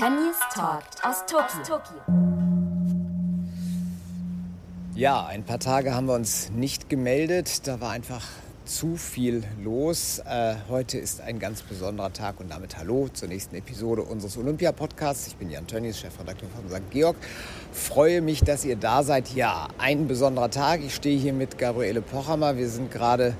Tönnies Talk aus Tokio. Ja, ein paar Tage haben wir uns nicht gemeldet. Da war einfach zu viel los. Äh, heute ist ein ganz besonderer Tag und damit hallo zur nächsten Episode unseres Olympia-Podcasts. Ich bin Jan Tönnies, Chefredakteur von St. Georg. Freue mich, dass ihr da seid. Ja, ein besonderer Tag. Ich stehe hier mit Gabriele Pochhammer. Wir sind gerade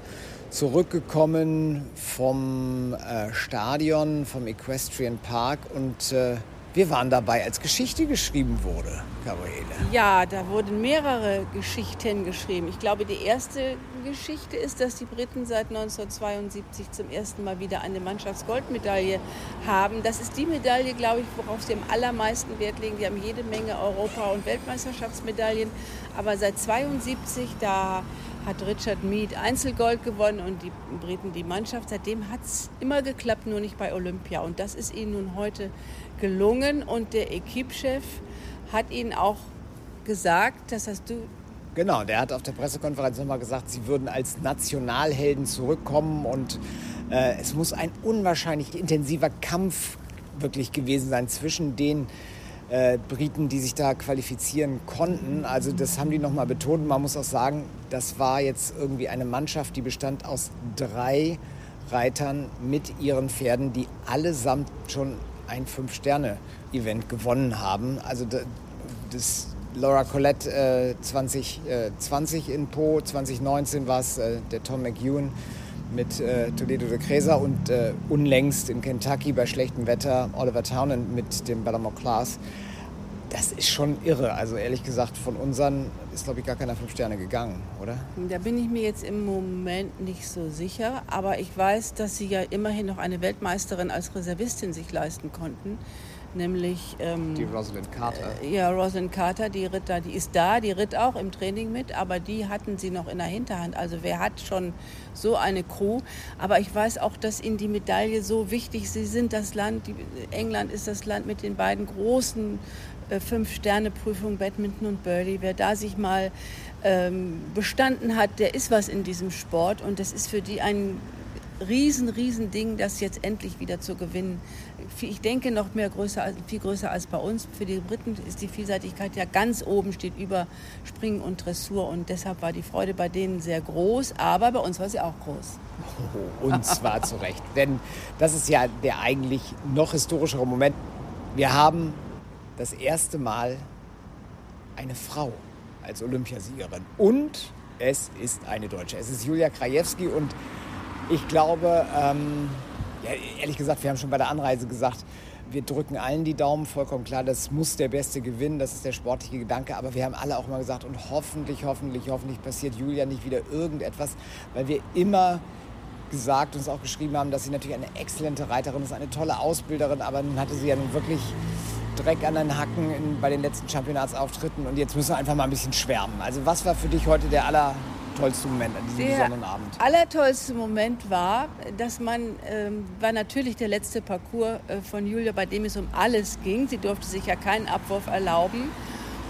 zurückgekommen vom äh, Stadion, vom Equestrian Park und äh, wir waren dabei, als Geschichte geschrieben wurde, Gabriele. Ja, da wurden mehrere Geschichten geschrieben. Ich glaube, die erste Geschichte ist, dass die Briten seit 1972 zum ersten Mal wieder eine Mannschaftsgoldmedaille haben. Das ist die Medaille, glaube ich, worauf sie am allermeisten Wert legen. Die haben jede Menge Europa- und Weltmeisterschaftsmedaillen. Aber seit 1972, da hat Richard Mead Einzelgold gewonnen und die Briten die Mannschaft. Seitdem hat es immer geklappt, nur nicht bei Olympia. Und das ist ihnen nun heute gelungen. Und der Equipchef hat ihnen auch gesagt, das hast du Genau, der hat auf der Pressekonferenz nochmal gesagt, sie würden als Nationalhelden zurückkommen und äh, es muss ein unwahrscheinlich intensiver Kampf wirklich gewesen sein zwischen den äh, Briten, die sich da qualifizieren konnten. Also das haben die nochmal betont. Man muss auch sagen, das war jetzt irgendwie eine Mannschaft, die bestand aus drei Reitern mit ihren Pferden, die allesamt schon ein Fünf-Sterne-Event gewonnen haben. Also das Laura Collette äh, 2020 äh, in Po, 2019 war es äh, der Tom McEwen mit äh, Toledo de Cresa und äh, unlängst in Kentucky bei schlechtem Wetter Oliver Townend mit dem Ballamore Class. Das ist schon irre. Also ehrlich gesagt, von unseren ist, glaube ich, gar keiner fünf Sterne gegangen, oder? Da bin ich mir jetzt im Moment nicht so sicher. Aber ich weiß, dass sie ja immerhin noch eine Weltmeisterin als Reservistin sich leisten konnten nämlich ähm, die Rosalind Carter. Äh, ja, Rosalind Carter, die ritt da, die ist da, die ritt auch im Training mit, aber die hatten sie noch in der Hinterhand. Also wer hat schon so eine Crew? Aber ich weiß auch, dass ihnen die Medaille so wichtig. ist. Sie sind das Land, die, England ist das Land mit den beiden großen äh, Fünf-Sterne-Prüfungen Badminton und Birdie. Wer da sich mal ähm, bestanden hat, der ist was in diesem Sport und das ist für die ein riesen, riesen Ding, das jetzt endlich wieder zu gewinnen. Ich denke noch mehr größer, viel größer als bei uns. Für die Briten ist die Vielseitigkeit ja ganz oben, steht über Springen und Dressur und deshalb war die Freude bei denen sehr groß, aber bei uns war sie auch groß. Oh, und zwar zu Recht, denn das ist ja der eigentlich noch historischere Moment. Wir haben das erste Mal eine Frau als Olympiasiegerin und es ist eine Deutsche. Es ist Julia Krajewski und ich glaube, ähm, ja, ehrlich gesagt, wir haben schon bei der Anreise gesagt, wir drücken allen die Daumen, vollkommen klar, das muss der Beste gewinnen, das ist der sportliche Gedanke, aber wir haben alle auch mal gesagt, und hoffentlich, hoffentlich, hoffentlich passiert Julia nicht wieder irgendetwas, weil wir immer gesagt und auch geschrieben haben, dass sie natürlich eine exzellente Reiterin ist, eine tolle Ausbilderin, aber nun hatte sie ja nun wirklich Dreck an den Hacken in, bei den letzten Championatsauftritten. Und jetzt müssen wir einfach mal ein bisschen schwärmen. Also was war für dich heute der aller tollste Moment an diesem der besonderen Abend? allertollste Moment war, dass man, ähm, war natürlich der letzte Parcours äh, von Julia, bei dem es um alles ging. Sie durfte sich ja keinen Abwurf erlauben.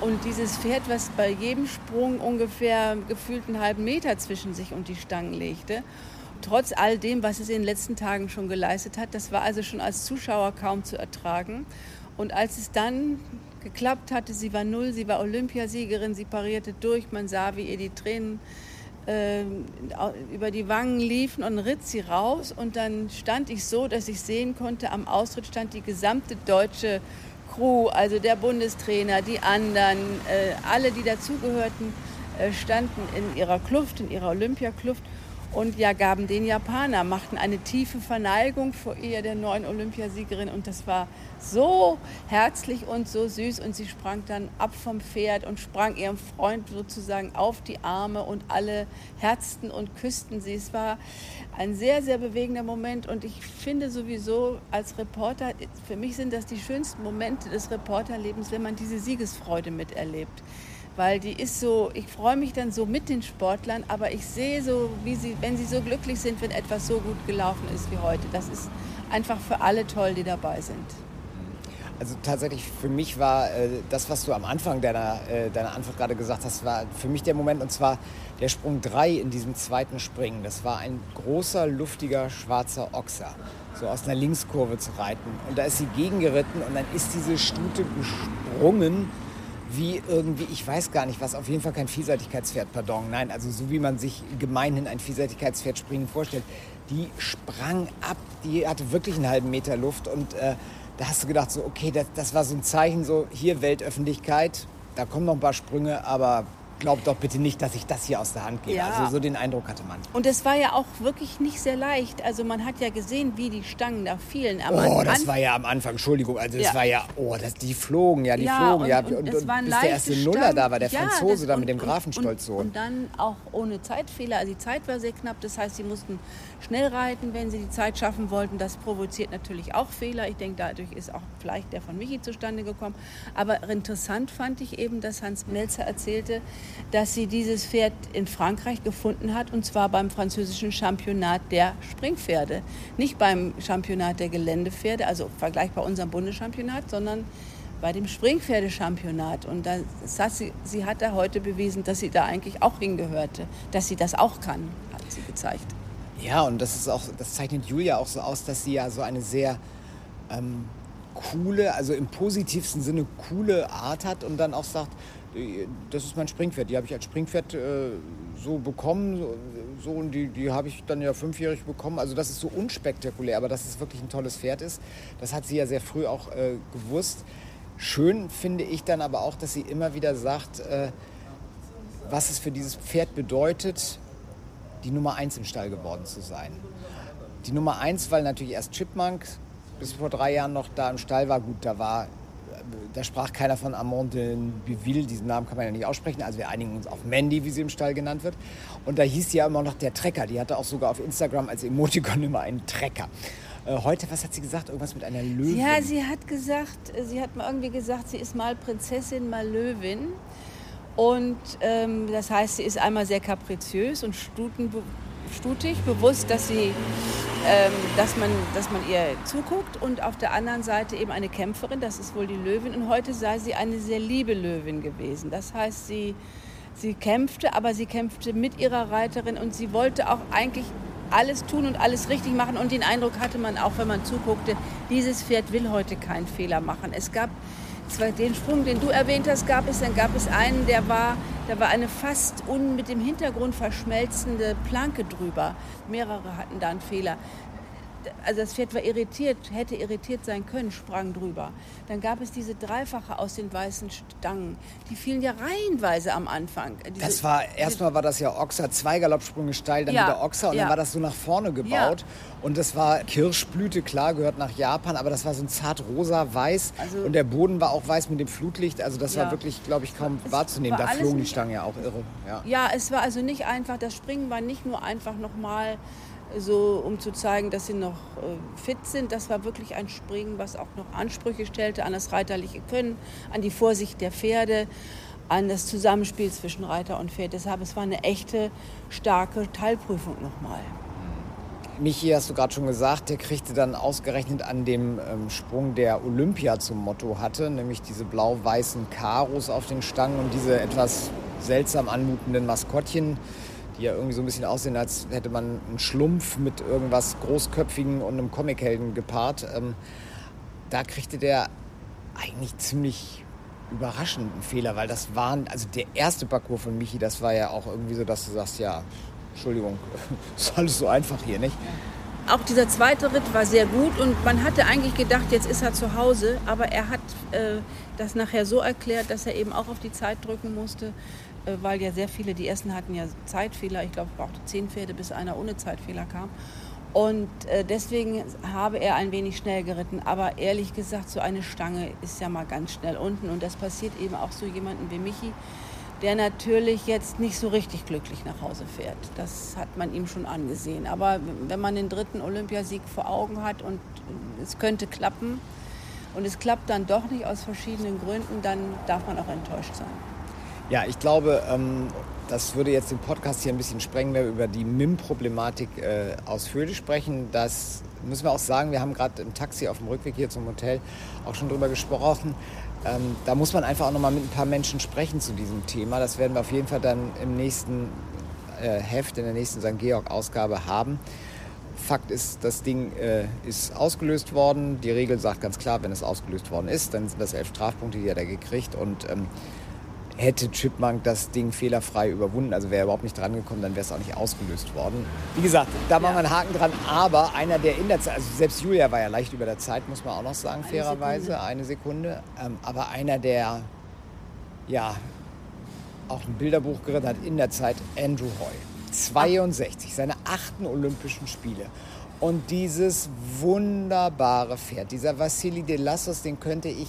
Und dieses Pferd, was bei jedem Sprung ungefähr gefühlt einen halben Meter zwischen sich und die Stangen legte, trotz all dem, was es in den letzten Tagen schon geleistet hat, das war also schon als Zuschauer kaum zu ertragen. Und als es dann geklappt hatte, sie war null, sie war Olympiasiegerin, sie parierte durch, man sah, wie ihr die Tränen äh, über die Wangen liefen und ritt sie raus. Und dann stand ich so, dass ich sehen konnte, am Austritt stand die gesamte deutsche Crew, also der Bundestrainer, die anderen, äh, alle, die dazugehörten, äh, standen in ihrer Kluft, in ihrer Olympiakluft und ja, gaben den Japaner, machten eine tiefe Verneigung vor ihr, der neuen Olympiasiegerin. Und das war so herzlich und so süß. Und sie sprang dann ab vom Pferd und sprang ihrem Freund sozusagen auf die Arme und alle herzten und küssten sie. Es war ein sehr, sehr bewegender Moment. Und ich finde sowieso als Reporter, für mich sind das die schönsten Momente des Reporterlebens, wenn man diese Siegesfreude miterlebt weil die ist so, ich freue mich dann so mit den Sportlern, aber ich sehe so, wie sie, wenn sie so glücklich sind, wenn etwas so gut gelaufen ist wie heute. Das ist einfach für alle toll, die dabei sind. Also tatsächlich für mich war äh, das, was du am Anfang deiner, äh, deiner Antwort gerade gesagt hast, war für mich der Moment und zwar der Sprung 3 in diesem zweiten Springen. Das war ein großer, luftiger, schwarzer Ochser. so aus einer Linkskurve zu reiten. Und da ist sie gegengeritten und dann ist diese Stute gesprungen wie irgendwie, ich weiß gar nicht was, auf jeden Fall kein Vielseitigkeitspferd, pardon. Nein, also so wie man sich gemeinhin ein Vielseitigkeitspferd springen vorstellt. Die sprang ab, die hatte wirklich einen halben Meter Luft und äh, da hast du gedacht, so, okay, das, das war so ein Zeichen, so hier Weltöffentlichkeit, da kommen noch ein paar Sprünge, aber glaubt doch bitte nicht, dass ich das hier aus der Hand gebe. Ja. Also so den Eindruck hatte man. Und es war ja auch wirklich nicht sehr leicht. Also man hat ja gesehen, wie die Stangen da fielen. oh, das war ja am Anfang, Entschuldigung, also es ja. war ja, oh, das, die flogen, ja, die ja, flogen. Und, ja, und, und, und bis der erste Stangen. Nuller da war, der Franzose da mit dem Grafenstolzsohn. Und, dann auch ohne Zeitfehler. Also die Zeit war sehr knapp, das heißt, sie mussten schnell reiten, wenn sie die Zeit schaffen wollten. Das provoziert natürlich auch Fehler. Ich denke, dadurch ist auch vielleicht der von Michi zustande gekommen. Aber interessant fand ich eben, dass Hans Melzer erzählte, dass sie dieses Pferd in Frankreich gefunden hat, und zwar beim französischen Championat der Springpferde. Nicht beim Championat der Geländepferde, also vergleichbar unserem Bundeschampionat, sondern bei dem Springpferdechampionat. Und das hat sie, sie hat da heute bewiesen, dass sie da eigentlich auch hingehörte, dass sie das auch kann, hat sie gezeigt. Ja, und das ist auch, das zeichnet Julia auch so aus, dass sie ja so eine sehr ähm, coole, also im positivsten Sinne coole Art hat und dann auch sagt, das ist mein Springpferd. Die habe ich als Springpferd äh, so bekommen. So, so, und die, die habe ich dann ja fünfjährig bekommen. Also das ist so unspektakulär, aber dass es wirklich ein tolles Pferd ist, das hat sie ja sehr früh auch äh, gewusst. Schön finde ich dann aber auch, dass sie immer wieder sagt, äh, was es für dieses Pferd bedeutet, die Nummer eins im Stall geworden zu sein. Die Nummer eins, weil natürlich erst Chipmunk bis vor drei Jahren noch da im Stall war. Gut, da war da sprach keiner von Amand de Biville, diesen Namen kann man ja nicht aussprechen. Also wir einigen uns auf Mandy, wie sie im Stall genannt wird. Und da hieß sie ja immer noch der Trecker. Die hatte auch sogar auf Instagram als Emoticon immer einen Trecker. Äh, heute, was hat sie gesagt? Irgendwas mit einer Löwin? Ja, sie hat gesagt, sie hat mal irgendwie gesagt, sie ist mal Prinzessin, mal Löwin. Und ähm, das heißt, sie ist einmal sehr kapriziös und stutenbe stutig, bewusst, dass, sie, ähm, dass, man, dass man ihr zuguckt und auf der anderen Seite eben eine Kämpferin, das ist wohl die Löwin. Und heute sei sie eine sehr liebe Löwin gewesen. Das heißt, sie, sie kämpfte, aber sie kämpfte mit ihrer Reiterin und sie wollte auch eigentlich alles tun und alles richtig machen. Und den Eindruck hatte man auch, wenn man zuguckte, dieses Pferd will heute keinen Fehler machen. Es gab zwar den Sprung, den du erwähnt hast, gab es, dann gab es einen, der war, da war eine fast un, mit dem Hintergrund verschmelzende Planke drüber. Mehrere hatten da einen Fehler also das Pferd war irritiert, hätte irritiert sein können, sprang drüber. Dann gab es diese Dreifache aus den weißen Stangen. Die fielen ja reihenweise am Anfang. Diese, das war, erstmal war das ja Ochser, zwei Galoppsprünge steil, dann ja, wieder Ochser und ja. dann war das so nach vorne gebaut. Ja. Und das war Kirschblüte, klar, gehört nach Japan, aber das war so ein zart rosa, weiß also, und der Boden war auch weiß mit dem Flutlicht. Also das war wirklich, glaube ich, kaum es wahrzunehmen. Da flogen die Stangen ja auch irre. Ja. es war also nicht einfach, das Springen war nicht nur einfach nochmal so um zu zeigen, dass sie noch äh, fit sind. Das war wirklich ein Springen, was auch noch Ansprüche stellte an das reiterliche Können, an die Vorsicht der Pferde, an das Zusammenspiel zwischen Reiter und Pferd. Deshalb es war eine echte starke Teilprüfung nochmal. Michi, hast du gerade schon gesagt, der kriegte dann ausgerechnet an dem ähm, Sprung, der Olympia zum Motto hatte, nämlich diese blau-weißen Karos auf den Stangen und diese etwas seltsam anmutenden Maskottchen die ja irgendwie so ein bisschen aussehen, als hätte man einen Schlumpf mit irgendwas Großköpfigen und einem Comichelden gepaart. Ähm, da kriegte der eigentlich ziemlich überraschenden Fehler, weil das waren, also der erste Parcours von Michi, das war ja auch irgendwie so, dass du sagst, ja, Entschuldigung, ist alles so einfach hier, nicht? Auch dieser zweite Ritt war sehr gut und man hatte eigentlich gedacht, jetzt ist er zu Hause, aber er hat äh, das nachher so erklärt, dass er eben auch auf die Zeit drücken musste, weil ja sehr viele, die ersten hatten ja Zeitfehler. Ich glaube, es brauchte zehn Pferde, bis einer ohne Zeitfehler kam. Und äh, deswegen habe er ein wenig schnell geritten. Aber ehrlich gesagt, so eine Stange ist ja mal ganz schnell unten. Und das passiert eben auch so jemanden wie Michi, der natürlich jetzt nicht so richtig glücklich nach Hause fährt. Das hat man ihm schon angesehen. Aber wenn man den dritten Olympiasieg vor Augen hat und es könnte klappen und es klappt dann doch nicht aus verschiedenen Gründen, dann darf man auch enttäuscht sein. Ja, ich glaube, ähm, das würde jetzt den Podcast hier ein bisschen sprengen, wenn wir über die MIM-Problematik äh, ausführlich sprechen. Das müssen wir auch sagen, wir haben gerade im Taxi auf dem Rückweg hier zum Hotel auch schon drüber gesprochen. Ähm, da muss man einfach auch noch mal mit ein paar Menschen sprechen zu diesem Thema. Das werden wir auf jeden Fall dann im nächsten äh, Heft, in der nächsten St. Georg-Ausgabe haben. Fakt ist, das Ding äh, ist ausgelöst worden. Die Regel sagt ganz klar, wenn es ausgelöst worden ist, dann sind das elf Strafpunkte, die hat er gekriegt. Und ähm, hätte Chipmunk das Ding fehlerfrei überwunden, also wäre er überhaupt nicht dran gekommen, dann wäre es auch nicht ausgelöst worden. Wie gesagt, da machen wir einen Haken dran, aber einer, der in der Zeit, also selbst Julia war ja leicht über der Zeit, muss man auch noch sagen, eine fairerweise, Sekunde. eine Sekunde, ähm, aber einer, der ja auch ein Bilderbuch geritten hat in der Zeit, Andrew Hoy. 62, seine achten Olympischen Spiele. Und dieses wunderbare Pferd, dieser Vassili de Lassos, den könnte ich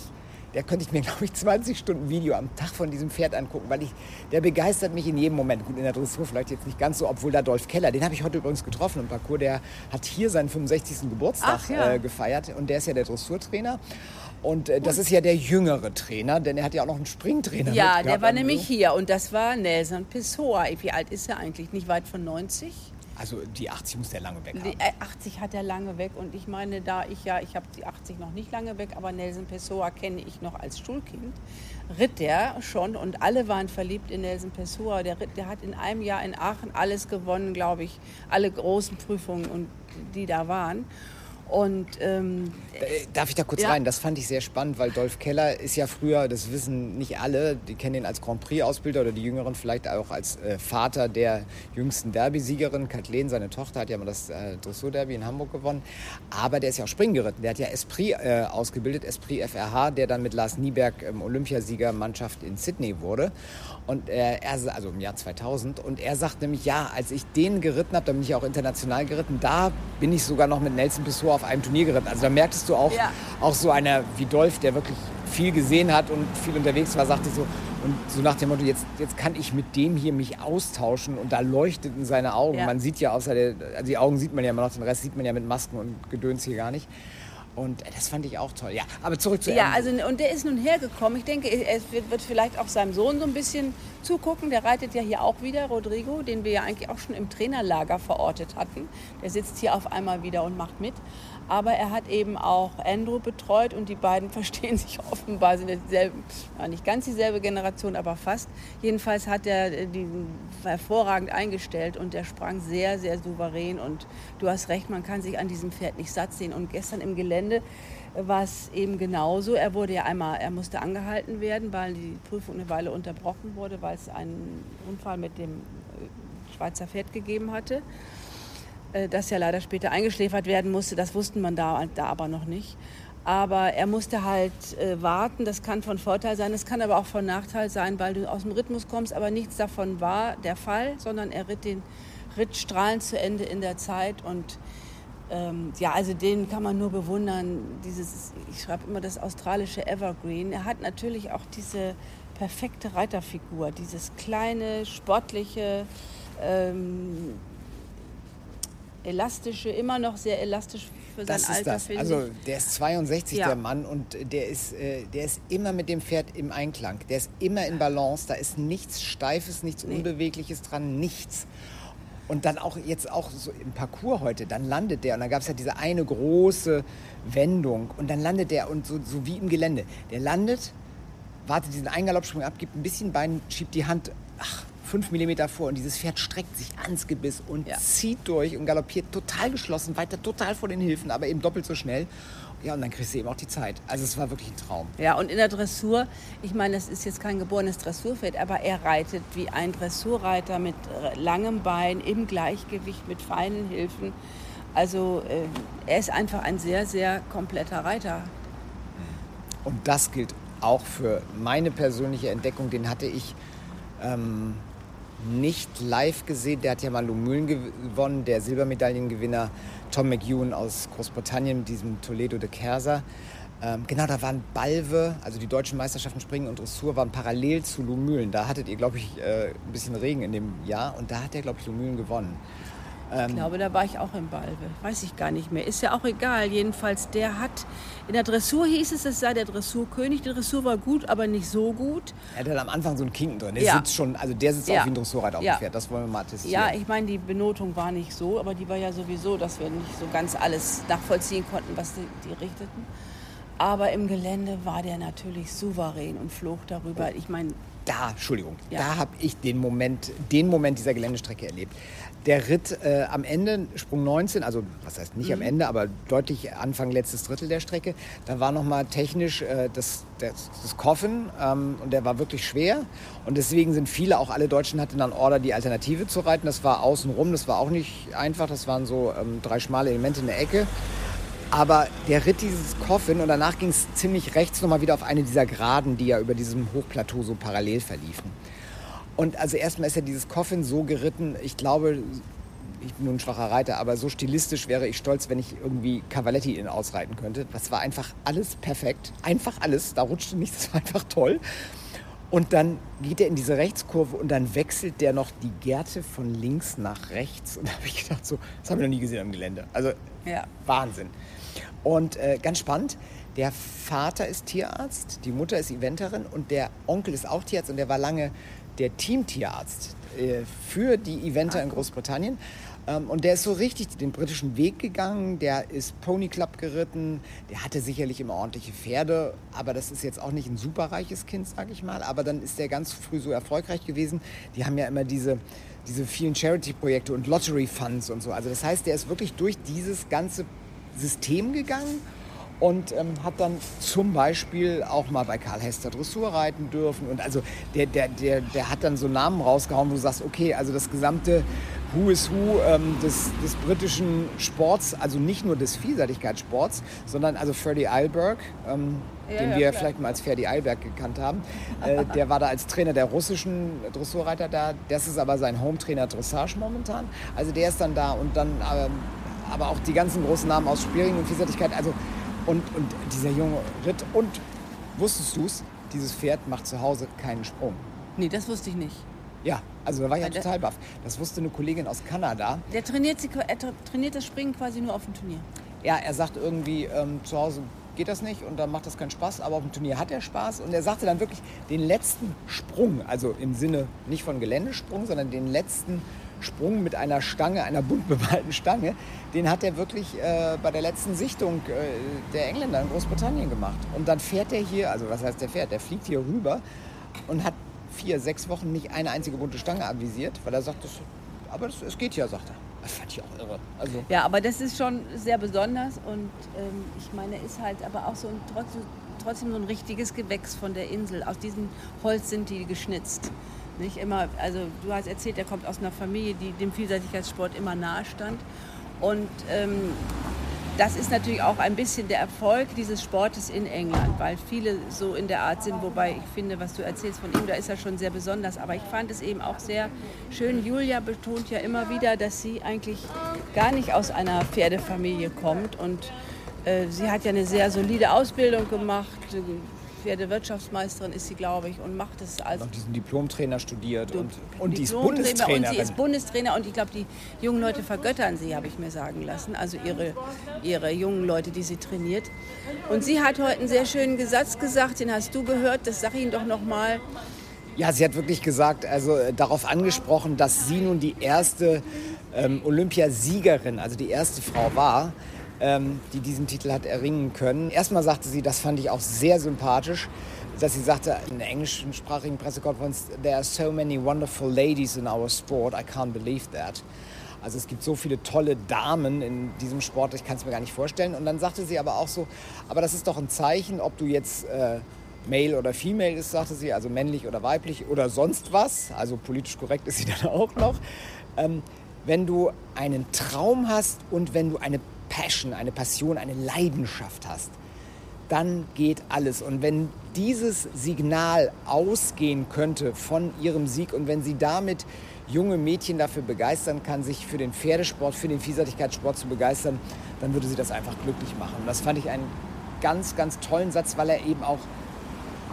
der könnte ich mir, glaube ich, 20 Stunden Video am Tag von diesem Pferd angucken, weil ich, der begeistert mich in jedem Moment. Gut, in der Dressur vielleicht jetzt nicht ganz so, obwohl da Dolph Keller, den habe ich heute übrigens getroffen im Parcours, der hat hier seinen 65. Geburtstag ja. äh, gefeiert und der ist ja der Dressurtrainer. Und äh, das ist ja der jüngere Trainer, denn er hat ja auch noch einen Springtrainer. Ja, der war nämlich hier und das war Nelson Pessoa. Wie alt ist er eigentlich? Nicht weit von 90? Also die 80 muss der lange weg haben. Die 80 äh, hat er lange weg und ich meine, da ich ja, ich habe die 80 noch nicht lange weg, aber Nelson Pessoa kenne ich noch als Schulkind, ritt der schon und alle waren verliebt in Nelson Pessoa. Der, der hat in einem Jahr in Aachen alles gewonnen, glaube ich, alle großen Prüfungen und die da waren. Und, ähm, äh, Darf ich da kurz ja. rein? Das fand ich sehr spannend, weil Dolph Keller ist ja früher, das wissen nicht alle, die kennen ihn als Grand Prix-Ausbilder oder die Jüngeren vielleicht auch als äh, Vater der jüngsten Derby-Siegerin. Kathleen, seine Tochter, hat ja mal das äh, Dressur-Derby in Hamburg gewonnen. Aber der ist ja auch Springen geritten. Der hat ja Esprit äh, ausgebildet, Esprit FRH, der dann mit Lars Nieberg ähm, Olympiasiegermannschaft in Sydney wurde. Und äh, er, also im Jahr 2000. Und er sagt nämlich, ja, als ich den geritten habe, da bin ich auch international geritten, da bin ich sogar noch mit Nelson Pessoa auf einem Turnier geritten. Also da merktest du auch, ja. auch so einer wie Dolph, der wirklich viel gesehen hat und viel unterwegs war, sagte so, und so nach dem Motto, jetzt, jetzt kann ich mit dem hier mich austauschen und da leuchteten seine Augen. Ja. Man sieht ja außer der, also die Augen sieht man ja immer noch, den Rest sieht man ja mit Masken und Gedöns hier gar nicht. Und das fand ich auch toll. Ja, aber zurück zu Ja, also und der ist nun hergekommen. Ich denke, es wird, wird, vielleicht auch seinem Sohn so ein bisschen zugucken. Der reitet ja hier auch wieder, Rodrigo, den wir ja eigentlich auch schon im Trainerlager verortet hatten. Der sitzt hier auf einmal wieder und macht mit. Aber er hat eben auch Andrew betreut und die beiden verstehen sich offenbar, sind dieselbe, ja, nicht ganz dieselbe Generation, aber fast. Jedenfalls hat er die hervorragend eingestellt und der sprang sehr, sehr souverän. Und du hast recht, man kann sich an diesem Pferd nicht satt sehen. Und gestern im Gelände war es eben genauso. Er wurde ja einmal, er musste angehalten werden, weil die Prüfung eine Weile unterbrochen wurde, weil es einen Unfall mit dem äh, Schweizer Pferd gegeben hatte. Äh, das ja leider später eingeschläfert werden musste. Das wussten man da, da aber noch nicht. Aber er musste halt äh, warten. Das kann von Vorteil sein, es kann aber auch von Nachteil sein, weil du aus dem Rhythmus kommst. Aber nichts davon war der Fall, sondern er ritt den Ritt strahlend zu Ende in der Zeit. Und ähm, ja, also den kann man nur bewundern. Dieses, ich schreibe immer das australische Evergreen. Er hat natürlich auch diese perfekte Reiterfigur, dieses kleine, sportliche. Ähm, elastische, immer noch sehr elastisch für sein das Alter, finde Also der ist 62, ja. der Mann, und der ist, äh, der ist immer mit dem Pferd im Einklang. Der ist immer in Balance, da ist nichts Steifes, nichts nee. Unbewegliches dran, nichts. Und dann auch jetzt auch so im Parcours heute, dann landet der und dann gab es ja diese eine große Wendung und dann landet der und so, so wie im Gelände. Der landet, wartet diesen Eingaloppsprung ab, gibt ein bisschen Bein, schiebt die Hand, ach, fünf Millimeter vor und dieses Pferd streckt sich ans Gebiss und ja. zieht durch und galoppiert total geschlossen, weiter total vor den Hilfen, aber eben doppelt so schnell. Ja, und dann kriegst du eben auch die Zeit. Also es war wirklich ein Traum. Ja, und in der Dressur, ich meine, das ist jetzt kein geborenes Dressurpferd, aber er reitet wie ein Dressurreiter mit langem Bein, im Gleichgewicht, mit feinen Hilfen. Also äh, er ist einfach ein sehr, sehr kompletter Reiter. Und das gilt auch für meine persönliche Entdeckung. Den hatte ich ähm, nicht live gesehen. Der hat ja mal Lumülen gewonnen, der Silbermedaillengewinner Tom McEwen aus Großbritannien mit diesem Toledo de Kerser. Ähm, genau, da waren Balve, also die deutschen Meisterschaften Springen und Dressur waren parallel zu Lumülen. Da hattet ihr, glaube ich, äh, ein bisschen Regen in dem Jahr und da hat er, glaube ich, Lumülen gewonnen. Ähm, ich glaube, da war ich auch im Balve. Weiß ich gar nicht mehr. Ist ja auch egal. Jedenfalls, der hat. In der Dressur hieß es, es sei der Dressurkönig. Die Dressur war gut, aber nicht so gut. Er hat am Anfang so einen Kinken drin. Der ja. sitzt schon, also der sitzt ja. auch wie ein Dressurreiter auf ja. dem Pferd. Das wollen wir mal testen. Ja, ich meine, die Benotung war nicht so, aber die war ja sowieso, dass wir nicht so ganz alles nachvollziehen konnten, was die, die richteten. Aber im Gelände war der natürlich souverän und flog darüber. Ich meine, da, Entschuldigung, Ja. da habe ich den Moment, den Moment dieser Geländestrecke erlebt. Der Ritt äh, am Ende, Sprung 19, also was heißt nicht am Ende, aber deutlich Anfang letztes Drittel der Strecke, da war nochmal technisch äh, das, das, das Coffin ähm, und der war wirklich schwer. Und deswegen sind viele, auch alle Deutschen hatten dann Order, die Alternative zu reiten. Das war außenrum, das war auch nicht einfach, das waren so ähm, drei schmale Elemente in der Ecke. Aber der Ritt dieses Coffin und danach ging es ziemlich rechts nochmal wieder auf eine dieser Geraden, die ja über diesem Hochplateau so parallel verliefen. Und also erstmal ist ja dieses Coffin so geritten, ich glaube, ich bin nur ein schwacher Reiter, aber so stilistisch wäre ich stolz, wenn ich irgendwie Cavaletti in ausreiten könnte. Das war einfach alles perfekt. Einfach alles. Da rutschte nichts, das war einfach toll. Und dann geht er in diese Rechtskurve und dann wechselt der noch die Gerte von links nach rechts. Und da habe ich gedacht, so, das habe ich noch nie gesehen am Gelände. Also Ja. Wahnsinn. Und äh, ganz spannend, der Vater ist Tierarzt, die Mutter ist Eventerin und der Onkel ist auch Tierarzt und der war lange der Teamtierarzt äh, für die Eventer in Großbritannien. Ähm, und der ist so richtig den britischen Weg gegangen, der ist Pony Club geritten, der hatte sicherlich immer ordentliche Pferde, aber das ist jetzt auch nicht ein superreiches Kind, sag ich mal. Aber dann ist der ganz früh so erfolgreich gewesen. Die haben ja immer diese, diese vielen Charity-Projekte und Lottery-Funds und so. Also das heißt, der ist wirklich durch dieses ganze System gegangen und ähm, hat dann zum Beispiel auch mal bei Karl Hester Dressur reiten dürfen. Und also der, der, der, der hat dann so Namen rausgehauen, wo du sagst, okay, also das gesamte Who is Who ähm, des, des britischen Sports, also nicht nur des Vielseitigkeitssports, sondern also Freddie Eilberg, ähm, Ja, den ja, wir klar. vielleicht mal als Ferdi Eilberg gekannt haben. Äh, der war da als Trainer der russischen Dressurreiter da. Das ist aber sein Home-Trainer Dressage momentan. Also der ist dann da und dann ähm, aber auch die ganzen großen Namen aus Spiering und Vielseitigkeit. Also und, und dieser junge Ritt. Und wusstest du es? Dieses Pferd macht zu Hause keinen Sprung. Nee, das wusste ich nicht. Ja, also da war ich ja Weil total baff. Das wusste eine Kollegin aus Kanada. Der trainiert, sie- er tra- trainiert das Springen quasi nur auf dem Turnier. Ja, er sagt irgendwie, ähm, zu Hause geht das nicht und dann macht das keinen Spaß, aber auf dem Turnier hat er Spaß. Und er sagte dann wirklich den letzten Sprung, also im Sinne nicht von Geländesprung, sondern den letzten Sprung mit einer Stange, einer bunt bemalten Stange, den hat er wirklich äh, bei der letzten Sichtung äh, der Engländer in Großbritannien gemacht. Und dann fährt er hier, also was heißt der fährt, der fliegt hier rüber und hat vier, sechs Wochen nicht eine einzige bunte Stange avisiert, weil er sagt, das, aber es geht ja, sagt er. Das fand ich auch irre. Also, Ja, aber das ist schon sehr besonders und ähm, ich meine, er ist halt aber auch so ein, trotzdem, trotzdem so ein richtiges Gewächs von der Insel. Aus diesem Holz sind die geschnitzt. Nicht immer, also du hast erzählt, er kommt aus einer Familie, die dem Vielseitigkeitssport immer nahe stand. Und ähm, das ist natürlich auch ein bisschen der Erfolg dieses Sportes in England, weil viele so in der Art sind. Wobei ich finde, was du erzählst von ihm, da ist er schon sehr besonders. Aber ich fand es eben auch sehr schön. Julia betont ja immer wieder, dass sie eigentlich gar nicht aus einer Pferdefamilie kommt. Und äh, sie hat ja eine sehr solide Ausbildung gemacht. Pferdewirtschaftsmeisterin ist sie, glaube ich, und macht es als noch diesen Diplomtrainer studiert und, und die ist Bundestrainerin. Und sie ist Bundestrainer und ich glaube, die jungen Leute vergöttern sie, habe ich mir sagen lassen. Also ihre, ihre jungen Leute, die sie trainiert. Und sie hat heute einen sehr schönen Satz gesagt, den hast du gehört, das sage ich Ihnen doch nochmal. Ja, sie hat wirklich gesagt, also äh, darauf angesprochen, dass sie nun die erste ähm, Olympiasiegerin, also die erste Frau war, ähm, die diesen Titel hat erringen können. Erstmal sagte sie, das fand ich auch sehr sympathisch, dass sie sagte in der englischsprachigen Pressekonferenz, there are so many wonderful ladies in our sport, I can't believe that. Also es gibt so viele tolle Damen in diesem Sport, ich kann es mir gar nicht vorstellen. Und dann sagte sie aber auch so, aber das ist doch ein Zeichen, ob du jetzt äh, Male oder Female ist, sagte sie, also männlich oder weiblich oder sonst was. Also politisch korrekt ist sie dann auch noch. Ähm, wenn du einen Traum hast und wenn du eine Passion, eine Passion, eine Leidenschaft hast, dann geht alles. Und wenn dieses Signal ausgehen könnte von ihrem Sieg und wenn sie damit junge Mädchen dafür begeistern kann, sich für den Pferdesport, für den Vielseitigkeitssport zu begeistern, dann würde sie das einfach glücklich machen. Und das fand ich einen ganz, ganz tollen Satz, weil er eben auch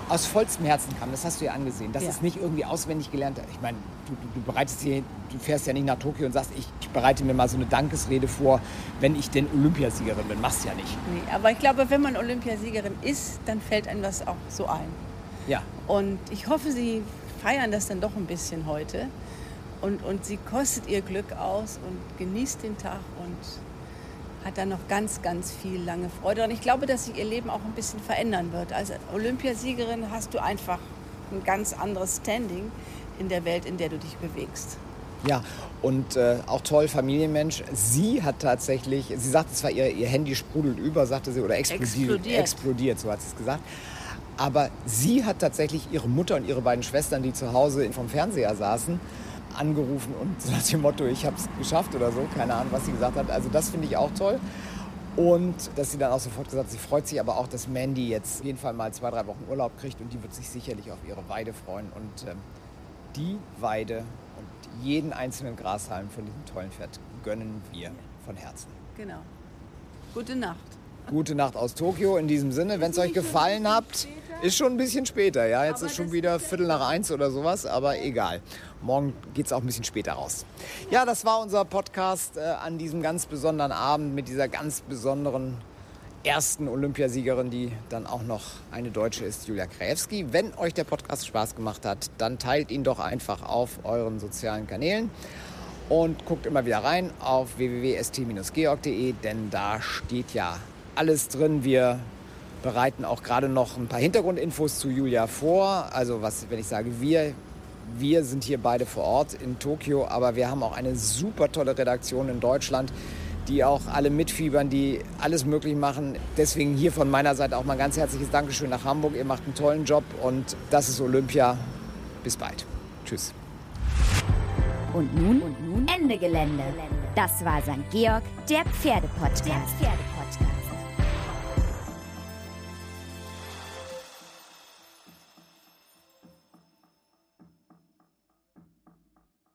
aus vollstem Herzen kam. Das hast du ja angesehen. Das Ja. ist nicht irgendwie auswendig gelernt. Ich meine, du, du, du bereitest hier, du fährst ja nicht nach Tokio und sagst, ich, ich bereite mir mal so eine Dankesrede vor, wenn ich denn Olympiasiegerin bin. Machst ja nicht. Nee, aber ich glaube, wenn man Olympiasiegerin ist, dann fällt einem das auch so ein. Ja. Und ich hoffe, Sie feiern das dann doch ein bisschen heute. Und, und sie kostet ihr Glück aus und genießt den Tag und hat dann noch ganz, ganz viel lange Freude. Und ich glaube, dass sich ihr Leben auch ein bisschen verändern wird. Als Olympiasiegerin hast du einfach ein ganz anderes Standing in der Welt, in der du dich bewegst. Ja, und äh, auch toll, Familienmensch. Sie hat tatsächlich, sie sagt, es war ihr, ihr Handy sprudelt über, sagte sie, oder explodiert, Explodiert. explodiert, so hat sie es gesagt. Aber sie hat tatsächlich ihre Mutter und ihre beiden Schwestern, die zu Hause vom Fernseher saßen, angerufen und so nach dem Motto, ich habe es geschafft oder so, keine Ahnung, was sie gesagt hat. Also das finde ich auch toll. Und dass sie dann auch sofort gesagt hat, sie freut sich aber auch, dass Mandy jetzt auf jeden Fall mal zwei, drei Wochen Urlaub kriegt und die wird sich sicherlich auf ihre Weide freuen. Und ähm, die Weide und jeden einzelnen Grashalm von diesem tollen Pferd gönnen wir von Herzen. Genau. Gute Nacht. Gute Nacht aus Tokio in diesem Sinne. Wenn es euch gefallen hat, ist schon ein bisschen später. Ja, jetzt Aber ist schon wieder Viertel nach eins oder sowas, aber egal. Morgen geht es auch ein bisschen später raus. Ja, das war unser Podcast äh, an diesem ganz besonderen Abend mit dieser ganz besonderen ersten Olympiasiegerin, die dann auch noch eine Deutsche ist, Julia Krajewski. Wenn euch der Podcast Spaß gemacht hat, dann teilt ihn doch einfach auf euren sozialen Kanälen und guckt immer wieder rein auf www.st-georg.de, denn da steht ja alles drin. Wir bereiten auch gerade noch ein paar Hintergrundinfos zu Julia vor. Also was, wenn ich sage wir, wir sind hier beide vor Ort in Tokio, aber wir haben auch eine super tolle Redaktion in Deutschland, die auch alle mitfiebern, die alles möglich machen. Deswegen hier von meiner Seite auch mal ein ganz herzliches Dankeschön nach Hamburg. Ihr macht einen tollen Job und das ist Olympia. Bis bald. Tschüss. Und nun, und nun Ende Gelände. Das war St. Georg, der Pferdepodcast. Der Pferdepodcast.